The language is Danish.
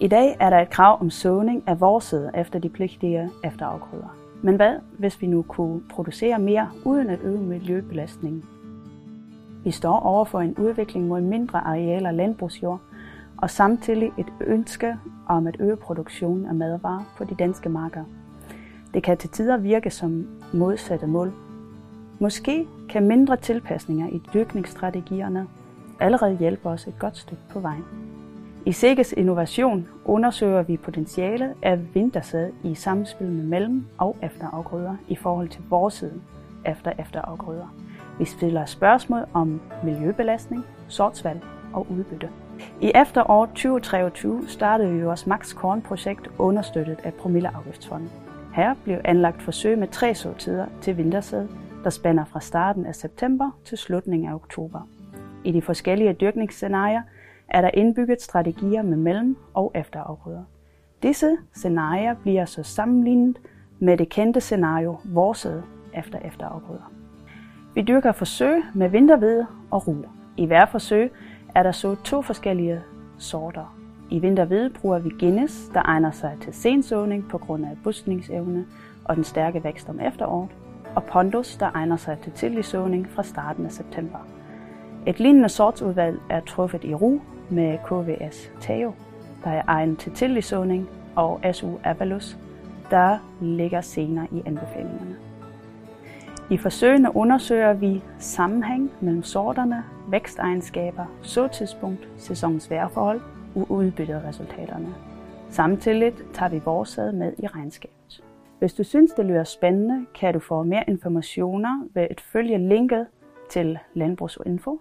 I dag er der et krav om såning af vores efter de pligtige efterafgrøder. Men hvad, hvis vi nu kunne producere mere uden at øge miljøbelastningen? Vi står over for en udvikling mod mindre arealer landbrugsjord, og samtidig et ønske om at øge produktionen af madvarer på de danske marker. Det kan til tider virke som modsatte mål. Måske kan mindre tilpasninger i dyrkningsstrategierne allerede hjælpe os et godt stykke på vejen. I Sikkes Innovation undersøger vi potentialet af vintersæd i samspil med mellem- og efterafgrøder i forhold til vores efter efterafgrøder. Vi stiller spørgsmål om miljøbelastning, sortsvalg og udbytte. I efteråret 2023 startede vi vores Max Korn-projekt understøttet af Promilleafgiftsfonden. Her blev anlagt forsøg med tre såtider til vintersæd, der spænder fra starten af september til slutningen af oktober. I de forskellige dyrkningsscenarier er der indbygget strategier med mellem- og efterafgrøder. Disse scenarier bliver så sammenlignet med det kendte scenario Vorsæde efter efterafgrøder. Vi dyrker forsøg med vintervede og rug. I hver forsøg er der så to forskellige sorter. I vintervede bruger vi Guinness, der egner sig til sensåning på grund af buskningsevne og den stærke vækst om efteråret, og Pondus, der egner sig til tidlig såning fra starten af september. Et lignende sortsudvalg er truffet i ru med KVS Teo, der er egnet til tidlig og SU Avalus, der ligger senere i anbefalingerne. I forsøgene undersøger vi sammenhæng mellem sorterne, vækstegenskaber, såtidspunkt, sæsonens vejrforhold og udbytteresultaterne. Samtidig tager vi vores med i regnskabet. Hvis du synes, det lyder spændende, kan du få mere informationer ved at følge linket til Landbrugsinfo